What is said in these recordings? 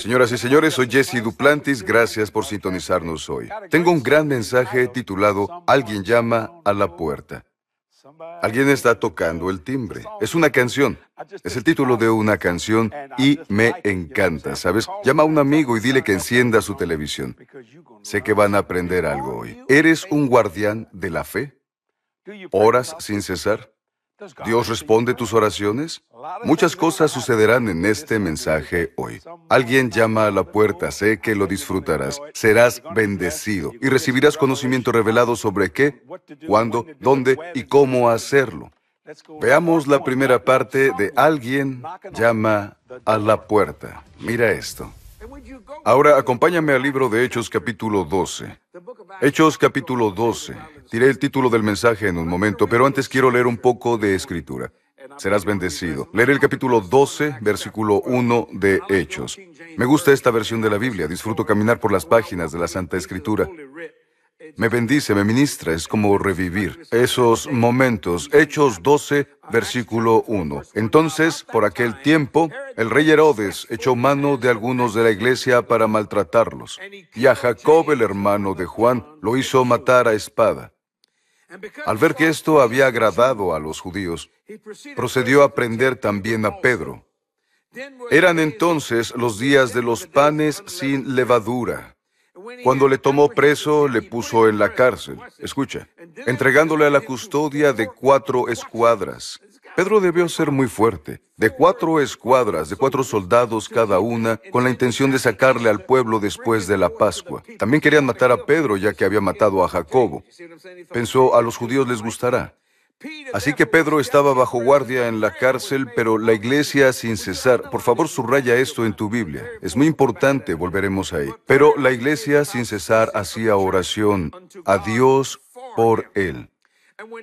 Señoras y señores, soy Jesse Duplantis. Gracias por sintonizarnos hoy. Tengo un gran mensaje titulado Alguien llama a la puerta. Alguien está tocando el timbre. Es una canción. Es el título de una canción y me encanta, ¿sabes? Llama a un amigo y dile que encienda su televisión. Sé que van a aprender algo hoy. ¿Eres un guardián de la fe? ¿Oras sin cesar? ¿Dios responde tus oraciones? Muchas cosas sucederán en este mensaje hoy. Alguien llama a la puerta, sé que lo disfrutarás. Serás bendecido y recibirás conocimiento revelado sobre qué, cuándo, dónde y cómo hacerlo. Veamos la primera parte de Alguien llama a la puerta. Mira esto. Ahora acompáñame al libro de Hechos capítulo 12. Hechos capítulo 12. Diré el título del mensaje en un momento, pero antes quiero leer un poco de escritura. Serás bendecido. Leeré el capítulo 12, versículo 1 de Hechos. Me gusta esta versión de la Biblia. Disfruto caminar por las páginas de la Santa Escritura. Me bendice, me ministra, es como revivir esos momentos. Hechos 12, versículo 1. Entonces, por aquel tiempo, el rey Herodes echó mano de algunos de la iglesia para maltratarlos, y a Jacob, el hermano de Juan, lo hizo matar a espada. Al ver que esto había agradado a los judíos, procedió a prender también a Pedro. Eran entonces los días de los panes sin levadura. Cuando le tomó preso, le puso en la cárcel. Escucha, entregándole a la custodia de cuatro escuadras. Pedro debió ser muy fuerte, de cuatro escuadras, de cuatro soldados cada una, con la intención de sacarle al pueblo después de la Pascua. También querían matar a Pedro, ya que había matado a Jacobo. Pensó, a los judíos les gustará. Así que Pedro estaba bajo guardia en la cárcel, pero la iglesia sin cesar, por favor subraya esto en tu Biblia, es muy importante, volveremos ahí, pero la iglesia sin cesar hacía oración a Dios por él.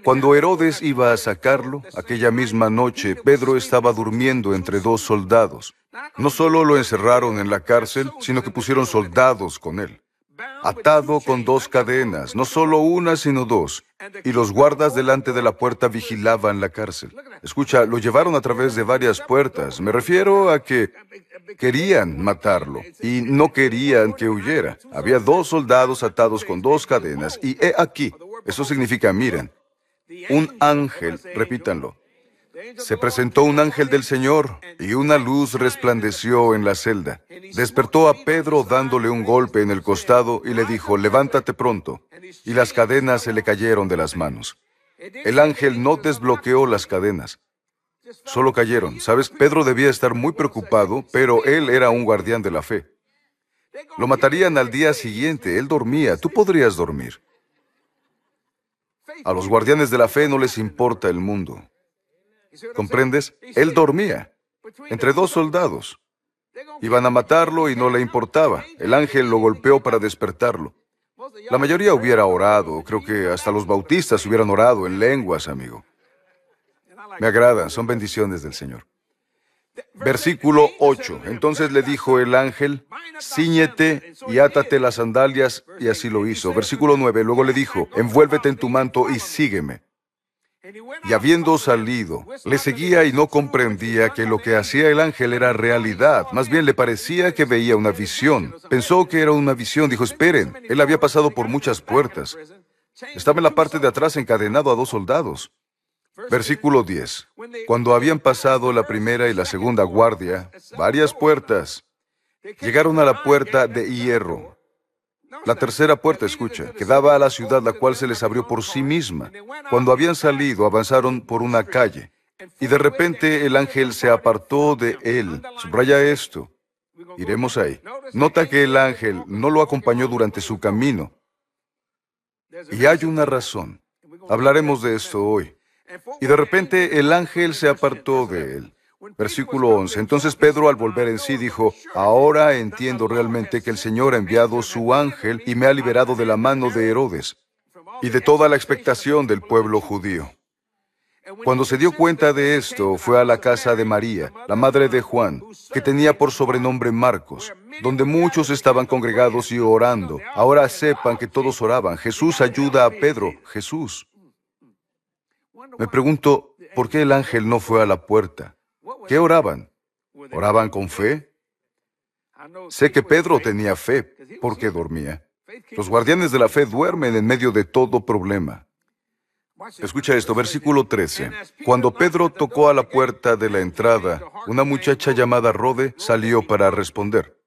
Cuando Herodes iba a sacarlo, aquella misma noche, Pedro estaba durmiendo entre dos soldados. No solo lo encerraron en la cárcel, sino que pusieron soldados con él atado con dos cadenas, no solo una, sino dos. Y los guardas delante de la puerta vigilaban la cárcel. Escucha, lo llevaron a través de varias puertas. Me refiero a que querían matarlo y no querían que huyera. Había dos soldados atados con dos cadenas y he aquí. Eso significa, miren, un ángel, repítanlo, se presentó un ángel del Señor y una luz resplandeció en la celda. Despertó a Pedro dándole un golpe en el costado y le dijo, levántate pronto. Y las cadenas se le cayeron de las manos. El ángel no desbloqueó las cadenas. Solo cayeron. Sabes, Pedro debía estar muy preocupado, pero él era un guardián de la fe. Lo matarían al día siguiente. Él dormía. Tú podrías dormir. A los guardianes de la fe no les importa el mundo. ¿Comprendes? Él dormía entre dos soldados. Iban a matarlo y no le importaba. El ángel lo golpeó para despertarlo. La mayoría hubiera orado, creo que hasta los bautistas hubieran orado en lenguas, amigo. Me agradan, son bendiciones del Señor. Versículo 8. Entonces le dijo el ángel, ciñete y átate las sandalias, y así lo hizo. Versículo 9. Luego le dijo, envuélvete en tu manto y sígueme. Y habiendo salido, le seguía y no comprendía que lo que hacía el ángel era realidad. Más bien le parecía que veía una visión. Pensó que era una visión. Dijo, esperen, él había pasado por muchas puertas. Estaba en la parte de atrás encadenado a dos soldados. Versículo 10. Cuando habían pasado la primera y la segunda guardia, varias puertas, llegaron a la puerta de hierro la tercera puerta, escucha, que daba a la ciudad, la cual se les abrió por sí misma. Cuando habían salido, avanzaron por una calle, y de repente el ángel se apartó de él. Subraya esto. Iremos ahí. Nota que el ángel no lo acompañó durante su camino. Y hay una razón. Hablaremos de esto hoy. Y de repente el ángel se apartó de él. Versículo 11. Entonces Pedro al volver en sí dijo, ahora entiendo realmente que el Señor ha enviado su ángel y me ha liberado de la mano de Herodes y de toda la expectación del pueblo judío. Cuando se dio cuenta de esto, fue a la casa de María, la madre de Juan, que tenía por sobrenombre Marcos, donde muchos estaban congregados y orando. Ahora sepan que todos oraban. Jesús ayuda a Pedro. Jesús. Me pregunto, ¿por qué el ángel no fue a la puerta? ¿Qué oraban? ¿Oraban con fe? Sé que Pedro tenía fe porque dormía. Los guardianes de la fe duermen en medio de todo problema. Escucha esto, versículo 13. Cuando Pedro tocó a la puerta de la entrada, una muchacha llamada Rode salió para responder.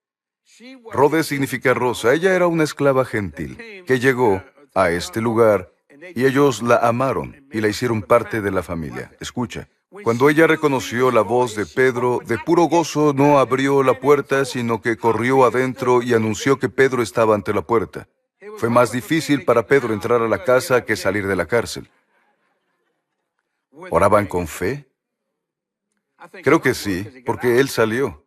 Rode significa rosa. Ella era una esclava gentil que llegó a este lugar y ellos la amaron y la hicieron parte de la familia. Escucha. Cuando ella reconoció la voz de Pedro, de puro gozo no abrió la puerta, sino que corrió adentro y anunció que Pedro estaba ante la puerta. Fue más difícil para Pedro entrar a la casa que salir de la cárcel. ¿Oraban con fe? Creo que sí, porque él salió.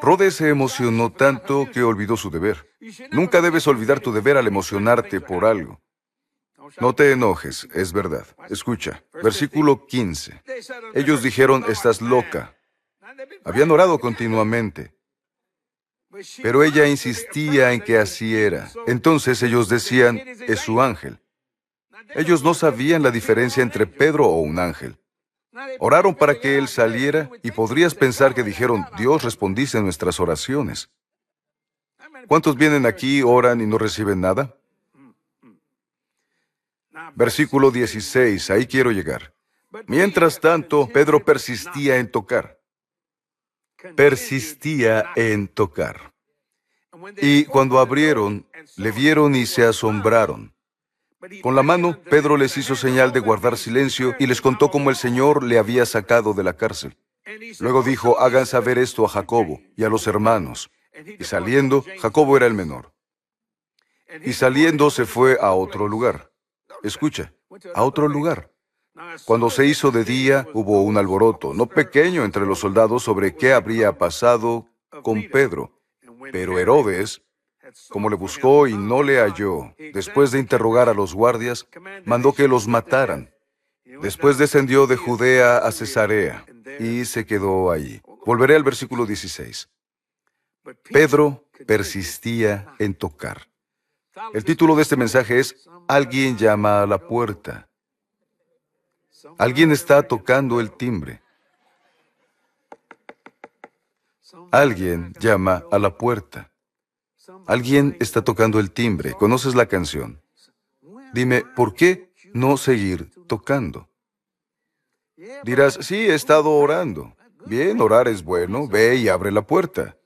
Rode se emocionó tanto que olvidó su deber. Nunca debes olvidar tu deber al emocionarte por algo. No te enojes, es verdad. Escucha, versículo 15. Ellos dijeron, estás loca. Habían orado continuamente. Pero ella insistía en que así era. Entonces ellos decían, es su ángel. Ellos no sabían la diferencia entre Pedro o un ángel. Oraron para que él saliera y podrías pensar que dijeron, Dios respondice nuestras oraciones. ¿Cuántos vienen aquí, oran y no reciben nada? Versículo 16, ahí quiero llegar. Mientras tanto, Pedro persistía en tocar. Persistía en tocar. Y cuando abrieron, le vieron y se asombraron. Con la mano, Pedro les hizo señal de guardar silencio y les contó cómo el Señor le había sacado de la cárcel. Luego dijo, hagan saber esto a Jacobo y a los hermanos. Y saliendo, Jacobo era el menor. Y saliendo se fue a otro lugar. Escucha, a otro lugar. Cuando se hizo de día, hubo un alboroto, no pequeño entre los soldados sobre qué habría pasado con Pedro. Pero Herodes, como le buscó y no le halló, después de interrogar a los guardias, mandó que los mataran. Después descendió de Judea a Cesarea y se quedó allí. Volveré al versículo 16. Pedro persistía en tocar. El título de este mensaje es Alguien llama a la puerta. Alguien está tocando el timbre. Alguien llama a la puerta. Alguien está tocando el timbre. ¿Conoces la canción? Dime, ¿por qué no seguir tocando? Dirás, sí, he estado orando. Bien, orar es bueno. Ve y abre la puerta.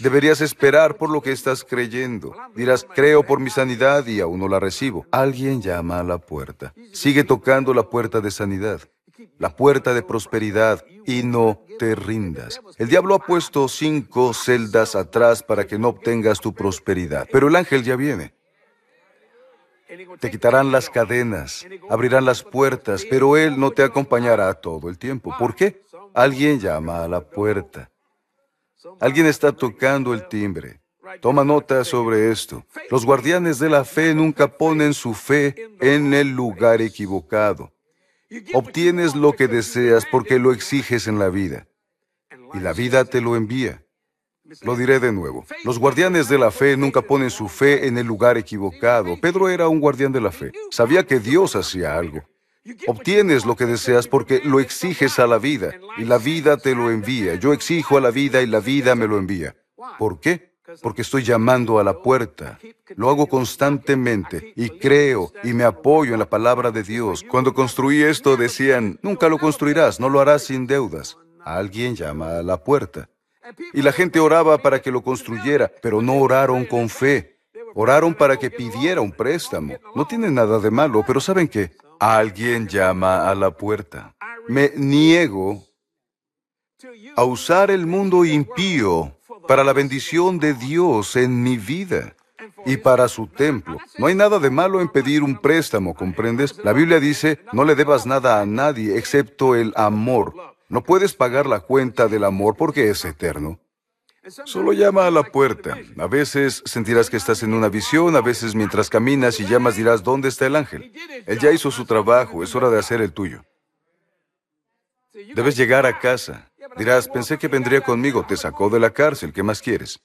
Deberías esperar por lo que estás creyendo. Dirás, creo por mi sanidad y aún no la recibo. Alguien llama a la puerta. Sigue tocando la puerta de sanidad la puerta de prosperidad y no te rindas. El diablo ha puesto cinco celdas atrás para que no obtengas tu prosperidad, pero el ángel ya viene. Te quitarán las cadenas, abrirán las puertas, pero Él no te acompañará todo el tiempo. ¿Por qué? Alguien llama a la puerta. Alguien está tocando el timbre. Toma nota sobre esto. Los guardianes de la fe nunca ponen su fe en el lugar equivocado. Obtienes lo que deseas porque lo exiges en la vida. Y la vida te lo envía. Lo diré de nuevo. Los guardianes de la fe nunca ponen su fe en el lugar equivocado. Pedro era un guardián de la fe. Sabía que Dios hacía algo. Obtienes lo que deseas porque lo exiges a la vida y la vida te lo envía. Yo exijo a la vida y la vida me lo envía. ¿Por qué? porque estoy llamando a la puerta. Lo hago constantemente y creo y me apoyo en la palabra de Dios. Cuando construí esto decían, nunca lo construirás, no lo harás sin deudas. Alguien llama a la puerta. Y la gente oraba para que lo construyera, pero no oraron con fe. Oraron para que pidiera un préstamo. No tiene nada de malo, pero ¿saben qué? Alguien llama a la puerta. Me niego a usar el mundo impío para la bendición de Dios en mi vida y para su templo. No hay nada de malo en pedir un préstamo, ¿comprendes? La Biblia dice, no le debas nada a nadie excepto el amor. No puedes pagar la cuenta del amor porque es eterno. Solo llama a la puerta. A veces sentirás que estás en una visión, a veces mientras caminas y llamas dirás, ¿dónde está el ángel? Él ya hizo su trabajo, es hora de hacer el tuyo. Debes llegar a casa. Dirás, pensé que vendría conmigo, te sacó de la cárcel, ¿qué más quieres?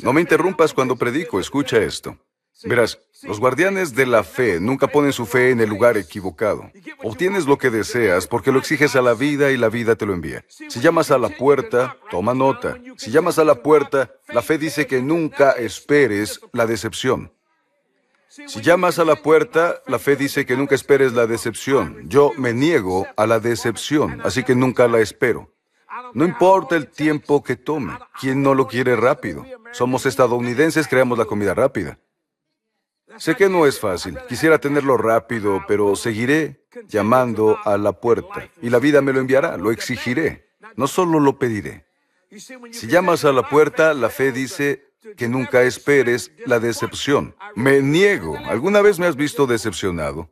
No me interrumpas cuando predico, escucha esto. Verás, los guardianes de la fe nunca ponen su fe en el lugar equivocado. Obtienes lo que deseas porque lo exiges a la vida y la vida te lo envía. Si llamas a la puerta, toma nota. Si llamas a la puerta, la fe dice que nunca esperes la decepción. Si llamas a la puerta, la fe dice que nunca esperes la decepción. Yo me niego a la decepción, así que nunca la espero. No importa el tiempo que tome. ¿Quién no lo quiere rápido? Somos estadounidenses, creamos la comida rápida. Sé que no es fácil. Quisiera tenerlo rápido, pero seguiré llamando a la puerta. Y la vida me lo enviará, lo exigiré. No solo lo pediré. Si llamas a la puerta, la fe dice que nunca esperes la decepción. Me niego. ¿Alguna vez me has visto decepcionado?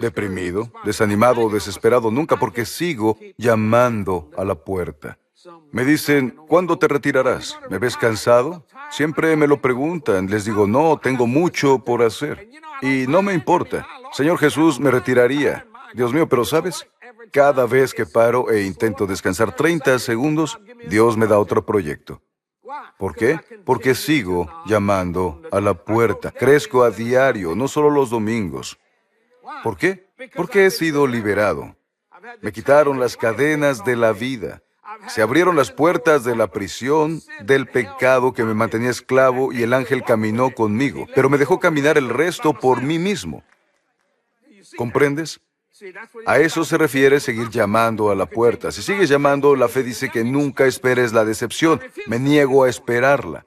Deprimido, desanimado o desesperado, nunca porque sigo llamando a la puerta. Me dicen, ¿cuándo te retirarás? ¿Me ves cansado? Siempre me lo preguntan. Les digo, no, tengo mucho por hacer. Y no me importa. Señor Jesús, me retiraría. Dios mío, pero ¿sabes? Cada vez que paro e intento descansar 30 segundos, Dios me da otro proyecto. ¿Por qué? Porque sigo llamando a la puerta. Crezco a diario, no solo los domingos. ¿Por qué? Porque he sido liberado. Me quitaron las cadenas de la vida. Se abrieron las puertas de la prisión, del pecado que me mantenía esclavo y el ángel caminó conmigo, pero me dejó caminar el resto por mí mismo. ¿Comprendes? A eso se refiere seguir llamando a la puerta. Si sigues llamando, la fe dice que nunca esperes la decepción. Me niego a esperarla.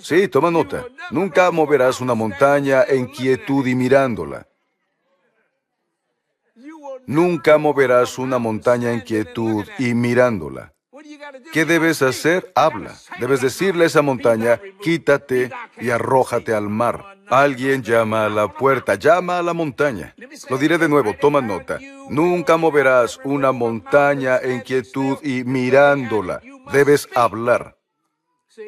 Sí, toma nota. Nunca moverás una montaña en quietud y mirándola. Nunca moverás una montaña en quietud y mirándola. ¿Qué debes hacer? Habla. Debes decirle a esa montaña, quítate y arrójate al mar. Alguien llama a la puerta, llama a la montaña. Lo diré de nuevo, toma nota. Nunca moverás una montaña en quietud y mirándola. Debes hablar.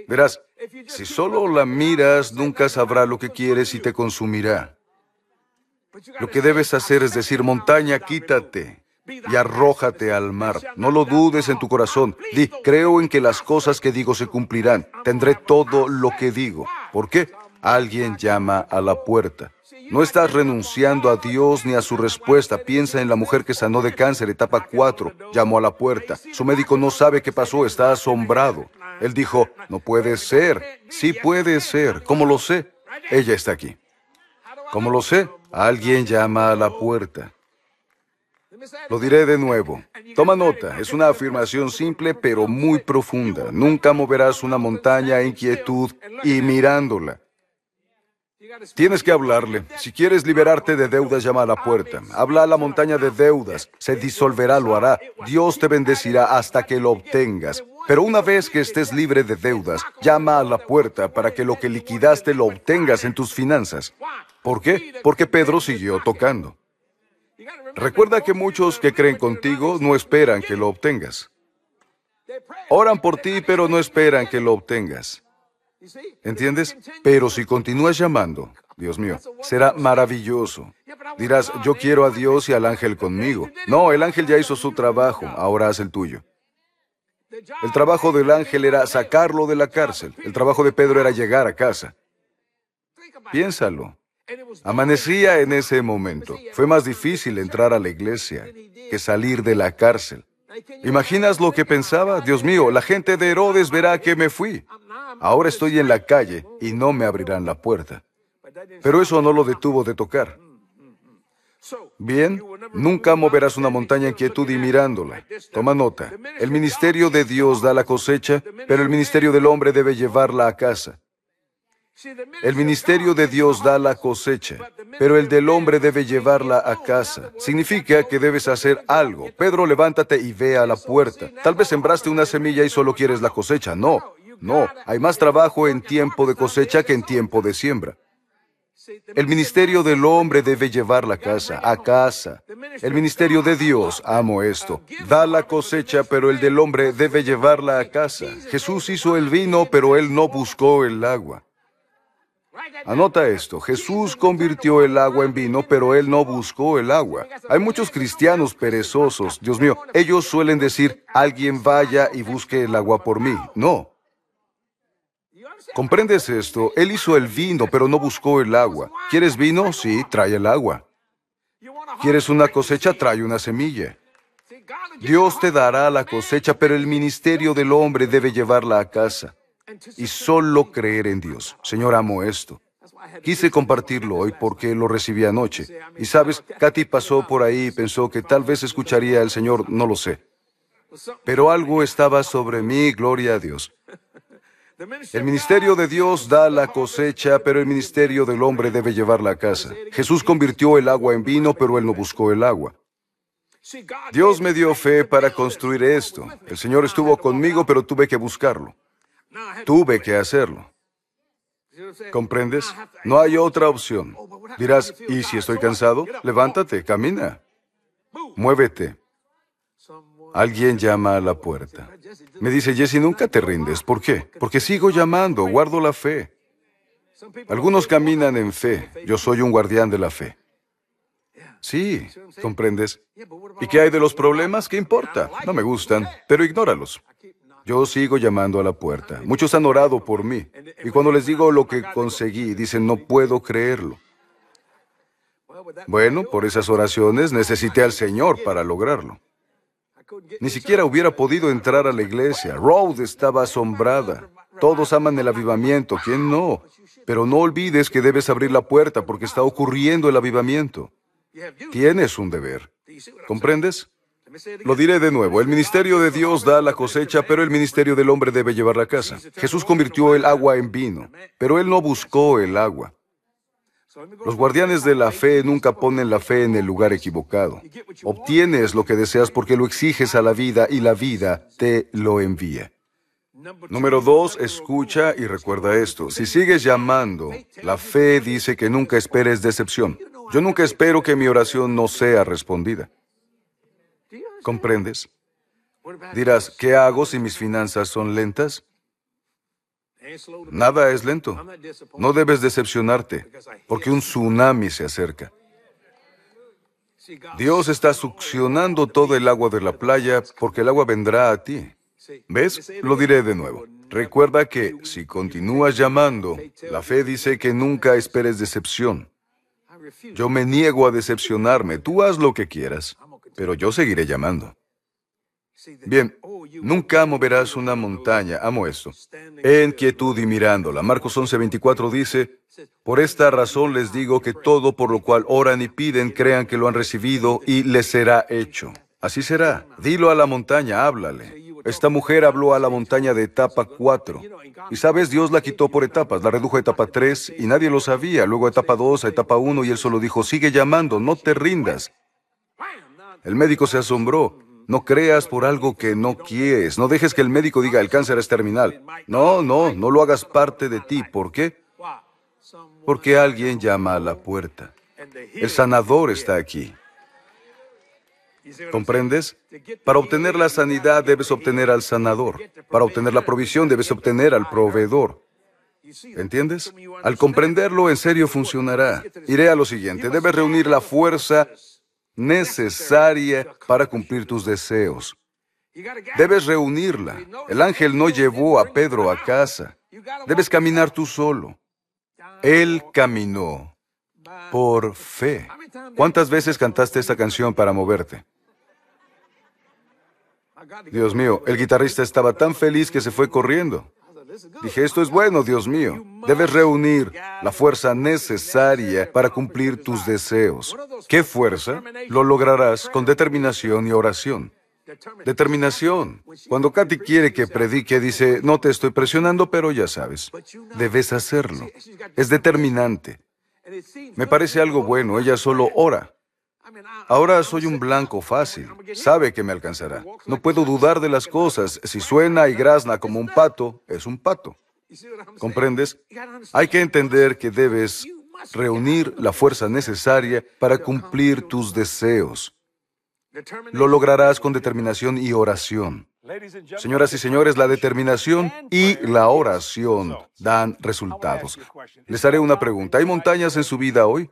Verás, si solo la miras, nunca sabrá lo que quieres y te consumirá. Lo que debes hacer es decir, montaña, quítate y arrójate al mar. No lo dudes en tu corazón. Di, creo en que las cosas que digo se cumplirán. Tendré todo lo que digo. ¿Por qué? Alguien llama a la puerta. No estás renunciando a Dios ni a su respuesta. Piensa en la mujer que sanó de cáncer, etapa 4. Llamó a la puerta. Su médico no sabe qué pasó, está asombrado. Él dijo, no puede ser. Sí puede ser. ¿Cómo lo sé? Ella está aquí. ¿Cómo lo sé? Alguien llama a la puerta. Lo diré de nuevo. Toma nota, es una afirmación simple pero muy profunda. Nunca moverás una montaña en quietud y mirándola. Tienes que hablarle. Si quieres liberarte de deudas, llama a la puerta. Habla a la montaña de deudas. Se disolverá, lo hará. Dios te bendecirá hasta que lo obtengas. Pero una vez que estés libre de deudas, llama a la puerta para que lo que liquidaste lo obtengas en tus finanzas. ¿Por qué? Porque Pedro siguió tocando. Recuerda que muchos que creen contigo no esperan que lo obtengas. Oran por ti, pero no esperan que lo obtengas. ¿Entiendes? Pero si continúas llamando, Dios mío, será maravilloso. Dirás, yo quiero a Dios y al ángel conmigo. No, el ángel ya hizo su trabajo, ahora haz el tuyo. El trabajo del ángel era sacarlo de la cárcel. El trabajo de Pedro era llegar a casa. Piénsalo. Amanecía en ese momento. Fue más difícil entrar a la iglesia que salir de la cárcel. ¿Imaginas lo que pensaba? Dios mío, la gente de Herodes verá que me fui. Ahora estoy en la calle y no me abrirán la puerta. Pero eso no lo detuvo de tocar. Bien, nunca moverás una montaña en quietud y mirándola. Toma nota. El ministerio de Dios da la cosecha, pero el ministerio del hombre debe llevarla a casa. El ministerio de Dios da la cosecha, pero el del hombre debe llevarla a casa. Significa que debes hacer algo. Pedro, levántate y ve a la puerta. Tal vez sembraste una semilla y solo quieres la cosecha. No, no. Hay más trabajo en tiempo de cosecha que en tiempo de siembra. El ministerio del hombre debe llevar la casa, a casa. El ministerio de Dios, amo esto, da la cosecha, pero el del hombre debe llevarla a casa. Jesús hizo el vino, pero él no buscó el agua. Anota esto, Jesús convirtió el agua en vino, pero él no buscó el agua. Hay muchos cristianos perezosos, Dios mío, ellos suelen decir, alguien vaya y busque el agua por mí. No. ¿Comprendes esto? Él hizo el vino, pero no buscó el agua. ¿Quieres vino? Sí, trae el agua. ¿Quieres una cosecha? Trae una semilla. Dios te dará la cosecha, pero el ministerio del hombre debe llevarla a casa. Y solo creer en Dios. Señor, amo esto. Quise compartirlo hoy porque lo recibí anoche. Y sabes, Katy pasó por ahí y pensó que tal vez escucharía al Señor, no lo sé. Pero algo estaba sobre mí, gloria a Dios. El ministerio de Dios da la cosecha, pero el ministerio del hombre debe llevarla a casa. Jesús convirtió el agua en vino, pero él no buscó el agua. Dios me dio fe para construir esto. El Señor estuvo conmigo, pero tuve que buscarlo. Tuve que hacerlo. ¿Comprendes? No hay otra opción. Dirás, ¿y si estoy cansado? Levántate, camina. Muévete. Alguien llama a la puerta. Me dice, Jesse, nunca te rindes. ¿Por qué? Porque sigo llamando, guardo la fe. Algunos caminan en fe. Yo soy un guardián de la fe. Sí, ¿comprendes? ¿Y qué hay de los problemas? ¿Qué importa? No me gustan, pero ignóralos. Yo sigo llamando a la puerta. Muchos han orado por mí. Y cuando les digo lo que conseguí, dicen, no puedo creerlo. Bueno, por esas oraciones necesité al Señor para lograrlo. Ni siquiera hubiera podido entrar a la iglesia. Rhodes estaba asombrada. Todos aman el avivamiento, ¿quién no? Pero no olvides que debes abrir la puerta porque está ocurriendo el avivamiento. Tienes un deber. ¿Comprendes? Lo diré de nuevo, el ministerio de Dios da la cosecha, pero el ministerio del hombre debe llevarla a casa. Jesús convirtió el agua en vino, pero él no buscó el agua. Los guardianes de la fe nunca ponen la fe en el lugar equivocado. Obtienes lo que deseas porque lo exiges a la vida y la vida te lo envía. Número dos, escucha y recuerda esto. Si sigues llamando, la fe dice que nunca esperes decepción. Yo nunca espero que mi oración no sea respondida. ¿Comprendes? Dirás, ¿qué hago si mis finanzas son lentas? Nada es lento. No debes decepcionarte, porque un tsunami se acerca. Dios está succionando todo el agua de la playa porque el agua vendrá a ti. ¿Ves? Lo diré de nuevo. Recuerda que si continúas llamando, la fe dice que nunca esperes decepción. Yo me niego a decepcionarme. Tú haz lo que quieras, pero yo seguiré llamando. Bien, nunca moverás una montaña, amo esto, en quietud y mirándola. Marcos 11:24 dice, por esta razón les digo que todo por lo cual oran y piden, crean que lo han recibido y les será hecho. Así será. Dilo a la montaña, háblale. Esta mujer habló a la montaña de etapa 4. Y sabes, Dios la quitó por etapas, la redujo a etapa 3 y nadie lo sabía, luego a etapa 2, a etapa 1 y él solo dijo, sigue llamando, no te rindas. El médico se asombró. No creas por algo que no quieres. No dejes que el médico diga el cáncer es terminal. No, no, no lo hagas parte de ti. ¿Por qué? Porque alguien llama a la puerta. El sanador está aquí. ¿Comprendes? Para obtener la sanidad debes obtener al sanador. Para obtener la provisión debes obtener al proveedor. ¿Entiendes? Al comprenderlo, en serio funcionará. Iré a lo siguiente. Debes reunir la fuerza necesaria para cumplir tus deseos. Debes reunirla. El ángel no llevó a Pedro a casa. Debes caminar tú solo. Él caminó por fe. ¿Cuántas veces cantaste esta canción para moverte? Dios mío, el guitarrista estaba tan feliz que se fue corriendo. Dije, esto es bueno, Dios mío. Debes reunir la fuerza necesaria para cumplir tus deseos. ¿Qué fuerza? Lo lograrás con determinación y oración. Determinación. Cuando Katy quiere que predique, dice, no te estoy presionando, pero ya sabes, debes hacerlo. Es determinante. Me parece algo bueno, ella solo ora. Ahora soy un blanco fácil. Sabe que me alcanzará. No puedo dudar de las cosas. Si suena y grazna como un pato, es un pato. ¿Comprendes? Hay que entender que debes reunir la fuerza necesaria para cumplir tus deseos. Lo lograrás con determinación y oración. Señoras y señores, la determinación y la oración dan resultados. Les haré una pregunta. ¿Hay montañas en su vida hoy?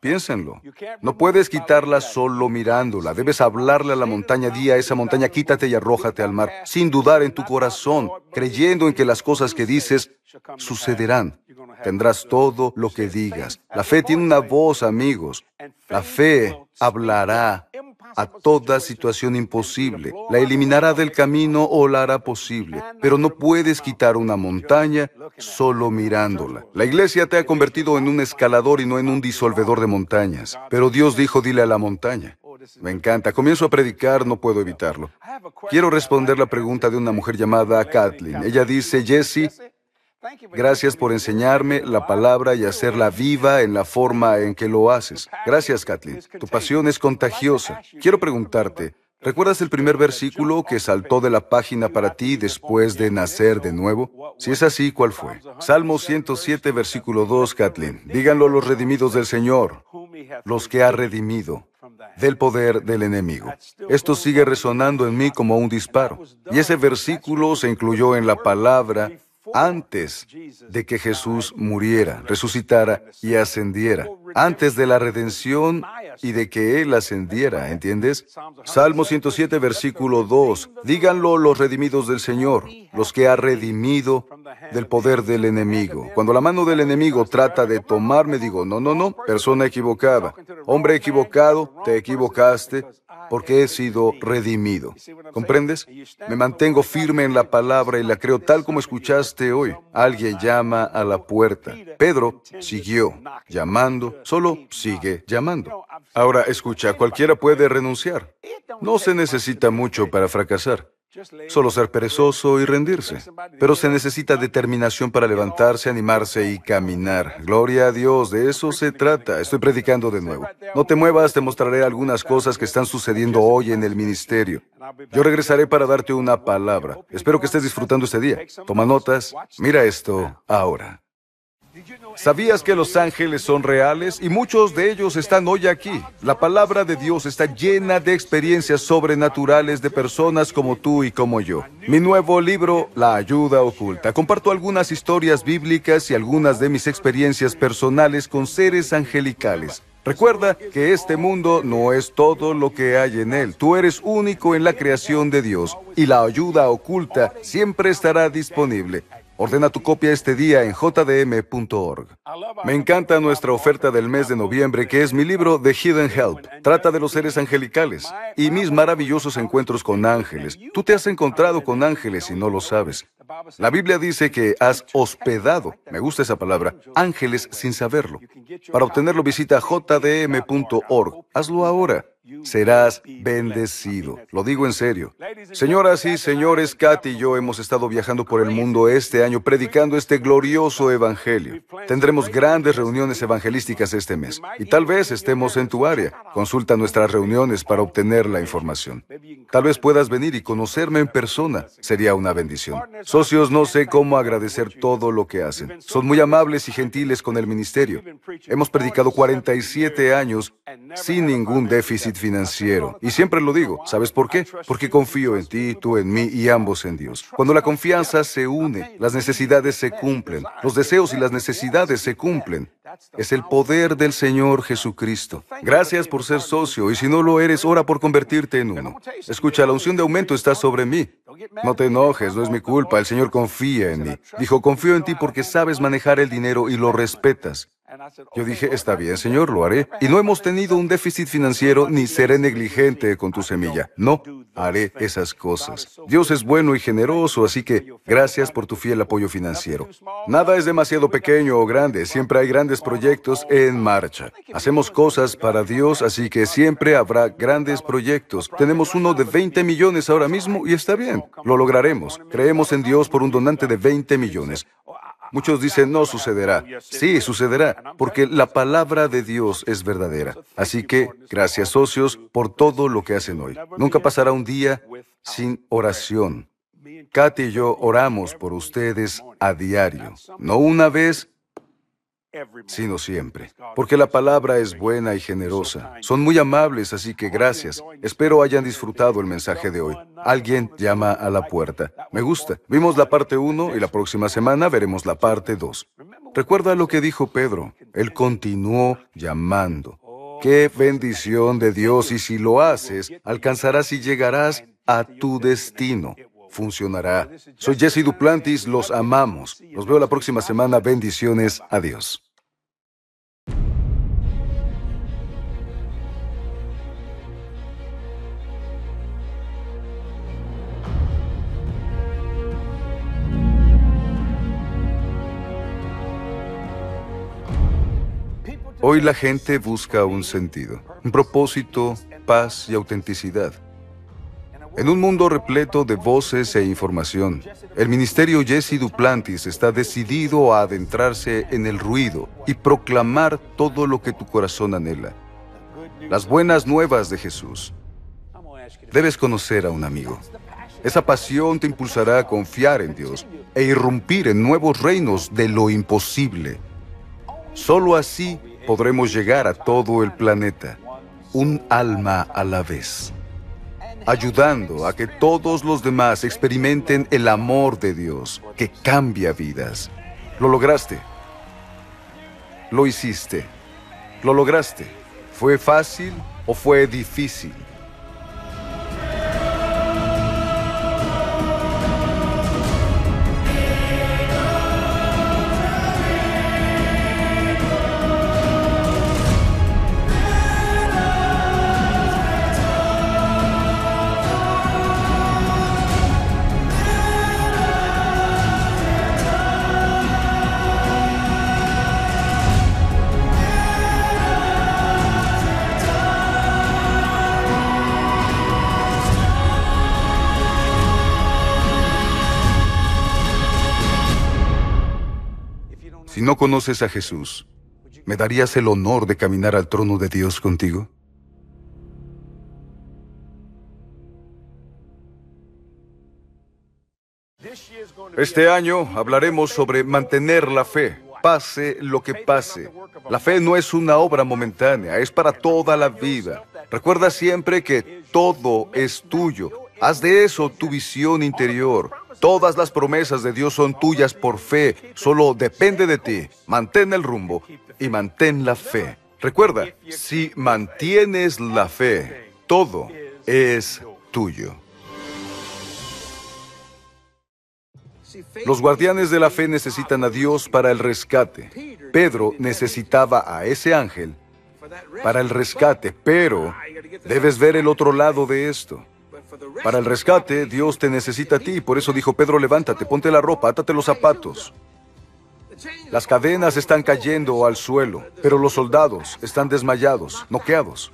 Piénsenlo. No puedes quitarla solo mirándola. Debes hablarle a la montaña, di a esa montaña, quítate y arrójate al mar, sin dudar en tu corazón, creyendo en que las cosas que dices sucederán. Tendrás todo lo que digas. La fe tiene una voz, amigos. La fe hablará a toda situación imposible, la eliminará del camino o la hará posible, pero no puedes quitar una montaña solo mirándola. La iglesia te ha convertido en un escalador y no en un disolvedor de montañas, pero Dios dijo, dile a la montaña. Me encanta. Comienzo a predicar, no puedo evitarlo. Quiero responder la pregunta de una mujer llamada Kathleen. Ella dice, Jesse, Gracias por enseñarme la palabra y hacerla viva en la forma en que lo haces. Gracias, Kathleen. Tu pasión es contagiosa. Quiero preguntarte, ¿recuerdas el primer versículo que saltó de la página para ti después de nacer de nuevo? Si es así, ¿cuál fue? Salmo 107, versículo 2, Kathleen. Díganlo los redimidos del Señor, los que ha redimido del poder del enemigo. Esto sigue resonando en mí como un disparo. Y ese versículo se incluyó en la palabra antes de que Jesús muriera, resucitara y ascendiera, antes de la redención y de que Él ascendiera, ¿entiendes? Salmo 107, versículo 2, díganlo los redimidos del Señor, los que ha redimido del poder del enemigo. Cuando la mano del enemigo trata de tomarme, digo, no, no, no, persona equivocada, hombre equivocado, te equivocaste, porque he sido redimido. ¿Comprendes? Me mantengo firme en la palabra y la creo tal como escuchaste hoy. Alguien llama a la puerta. Pedro siguió llamando, solo sigue llamando. Ahora, escucha, cualquiera puede renunciar. No se necesita mucho para fracasar. Solo ser perezoso y rendirse. Pero se necesita determinación para levantarse, animarse y caminar. Gloria a Dios, de eso se trata. Estoy predicando de nuevo. No te muevas, te mostraré algunas cosas que están sucediendo hoy en el ministerio. Yo regresaré para darte una palabra. Espero que estés disfrutando este día. Toma notas. Mira esto ahora. ¿Sabías que los ángeles son reales? Y muchos de ellos están hoy aquí. La palabra de Dios está llena de experiencias sobrenaturales de personas como tú y como yo. Mi nuevo libro, La Ayuda Oculta, comparto algunas historias bíblicas y algunas de mis experiencias personales con seres angelicales. Recuerda que este mundo no es todo lo que hay en él. Tú eres único en la creación de Dios y la ayuda oculta siempre estará disponible. Ordena tu copia este día en jdm.org. Me encanta nuestra oferta del mes de noviembre, que es mi libro The Hidden Help. Trata de los seres angelicales y mis maravillosos encuentros con ángeles. Tú te has encontrado con ángeles y no lo sabes. La Biblia dice que has hospedado, me gusta esa palabra, ángeles sin saberlo. Para obtenerlo visita jdm.org. Hazlo ahora serás bendecido. Lo digo en serio. Señoras y señores, Katy y yo hemos estado viajando por el mundo este año predicando este glorioso evangelio. Tendremos grandes reuniones evangelísticas este mes y tal vez estemos en tu área. Consulta nuestras reuniones para obtener la información. Tal vez puedas venir y conocerme en persona. Sería una bendición. Socios, no sé cómo agradecer todo lo que hacen. Son muy amables y gentiles con el ministerio. Hemos predicado 47 años sin ningún déficit financiero. Y siempre lo digo. ¿Sabes por qué? Porque confío en ti, tú en mí y ambos en Dios. Cuando la confianza se une, las necesidades se cumplen, los deseos y las necesidades se cumplen. Es el poder del Señor Jesucristo. Gracias por ser socio y si no lo eres, ora por convertirte en uno. Escucha, la unción de aumento está sobre mí. No te enojes, no es mi culpa, el Señor confía en mí. Dijo, confío en ti porque sabes manejar el dinero y lo respetas. Yo dije, está bien, Señor, lo haré. Y no hemos tenido un déficit financiero ni seré negligente con tu semilla. No, haré esas cosas. Dios es bueno y generoso, así que gracias por tu fiel apoyo financiero. Nada es demasiado pequeño o grande, siempre hay grandes proyectos en marcha. Hacemos cosas para Dios, así que siempre habrá grandes proyectos. Tenemos uno de 20 millones ahora mismo y está bien, lo lograremos. Creemos en Dios por un donante de 20 millones. Muchos dicen, no sucederá. Sí, sucederá, porque la palabra de Dios es verdadera. Así que, gracias socios por todo lo que hacen hoy. Nunca pasará un día sin oración. Katy y yo oramos por ustedes a diario, no una vez, sino siempre. Porque la palabra es buena y generosa. Son muy amables, así que gracias. Espero hayan disfrutado el mensaje de hoy. Alguien llama a la puerta. Me gusta. Vimos la parte 1 y la próxima semana veremos la parte 2. Recuerda lo que dijo Pedro. Él continuó llamando. Qué bendición de Dios y si lo haces, alcanzarás y llegarás a tu destino. Funcionará. Soy Jesse Duplantis, los amamos. Nos veo la próxima semana. Bendiciones. Adiós. Hoy la gente busca un sentido, un propósito, paz y autenticidad. En un mundo repleto de voces e información, el ministerio Jesse Duplantis está decidido a adentrarse en el ruido y proclamar todo lo que tu corazón anhela. Las buenas nuevas de Jesús. Debes conocer a un amigo. Esa pasión te impulsará a confiar en Dios e irrumpir en nuevos reinos de lo imposible. Solo así podremos llegar a todo el planeta, un alma a la vez, ayudando a que todos los demás experimenten el amor de Dios que cambia vidas. Lo lograste. Lo hiciste. Lo lograste. ¿Fue fácil o fue difícil? No conoces a Jesús, ¿me darías el honor de caminar al trono de Dios contigo? Este año hablaremos sobre mantener la fe, pase lo que pase. La fe no es una obra momentánea, es para toda la vida. Recuerda siempre que todo es tuyo. Haz de eso tu visión interior. Todas las promesas de Dios son tuyas por fe. Solo depende de ti. Mantén el rumbo y mantén la fe. Recuerda, si mantienes la fe, todo es tuyo. Los guardianes de la fe necesitan a Dios para el rescate. Pedro necesitaba a ese ángel para el rescate, pero debes ver el otro lado de esto. Para el rescate, Dios te necesita a ti. Por eso dijo Pedro, levántate, ponte la ropa, átate los zapatos. Las cadenas están cayendo al suelo, pero los soldados están desmayados, noqueados.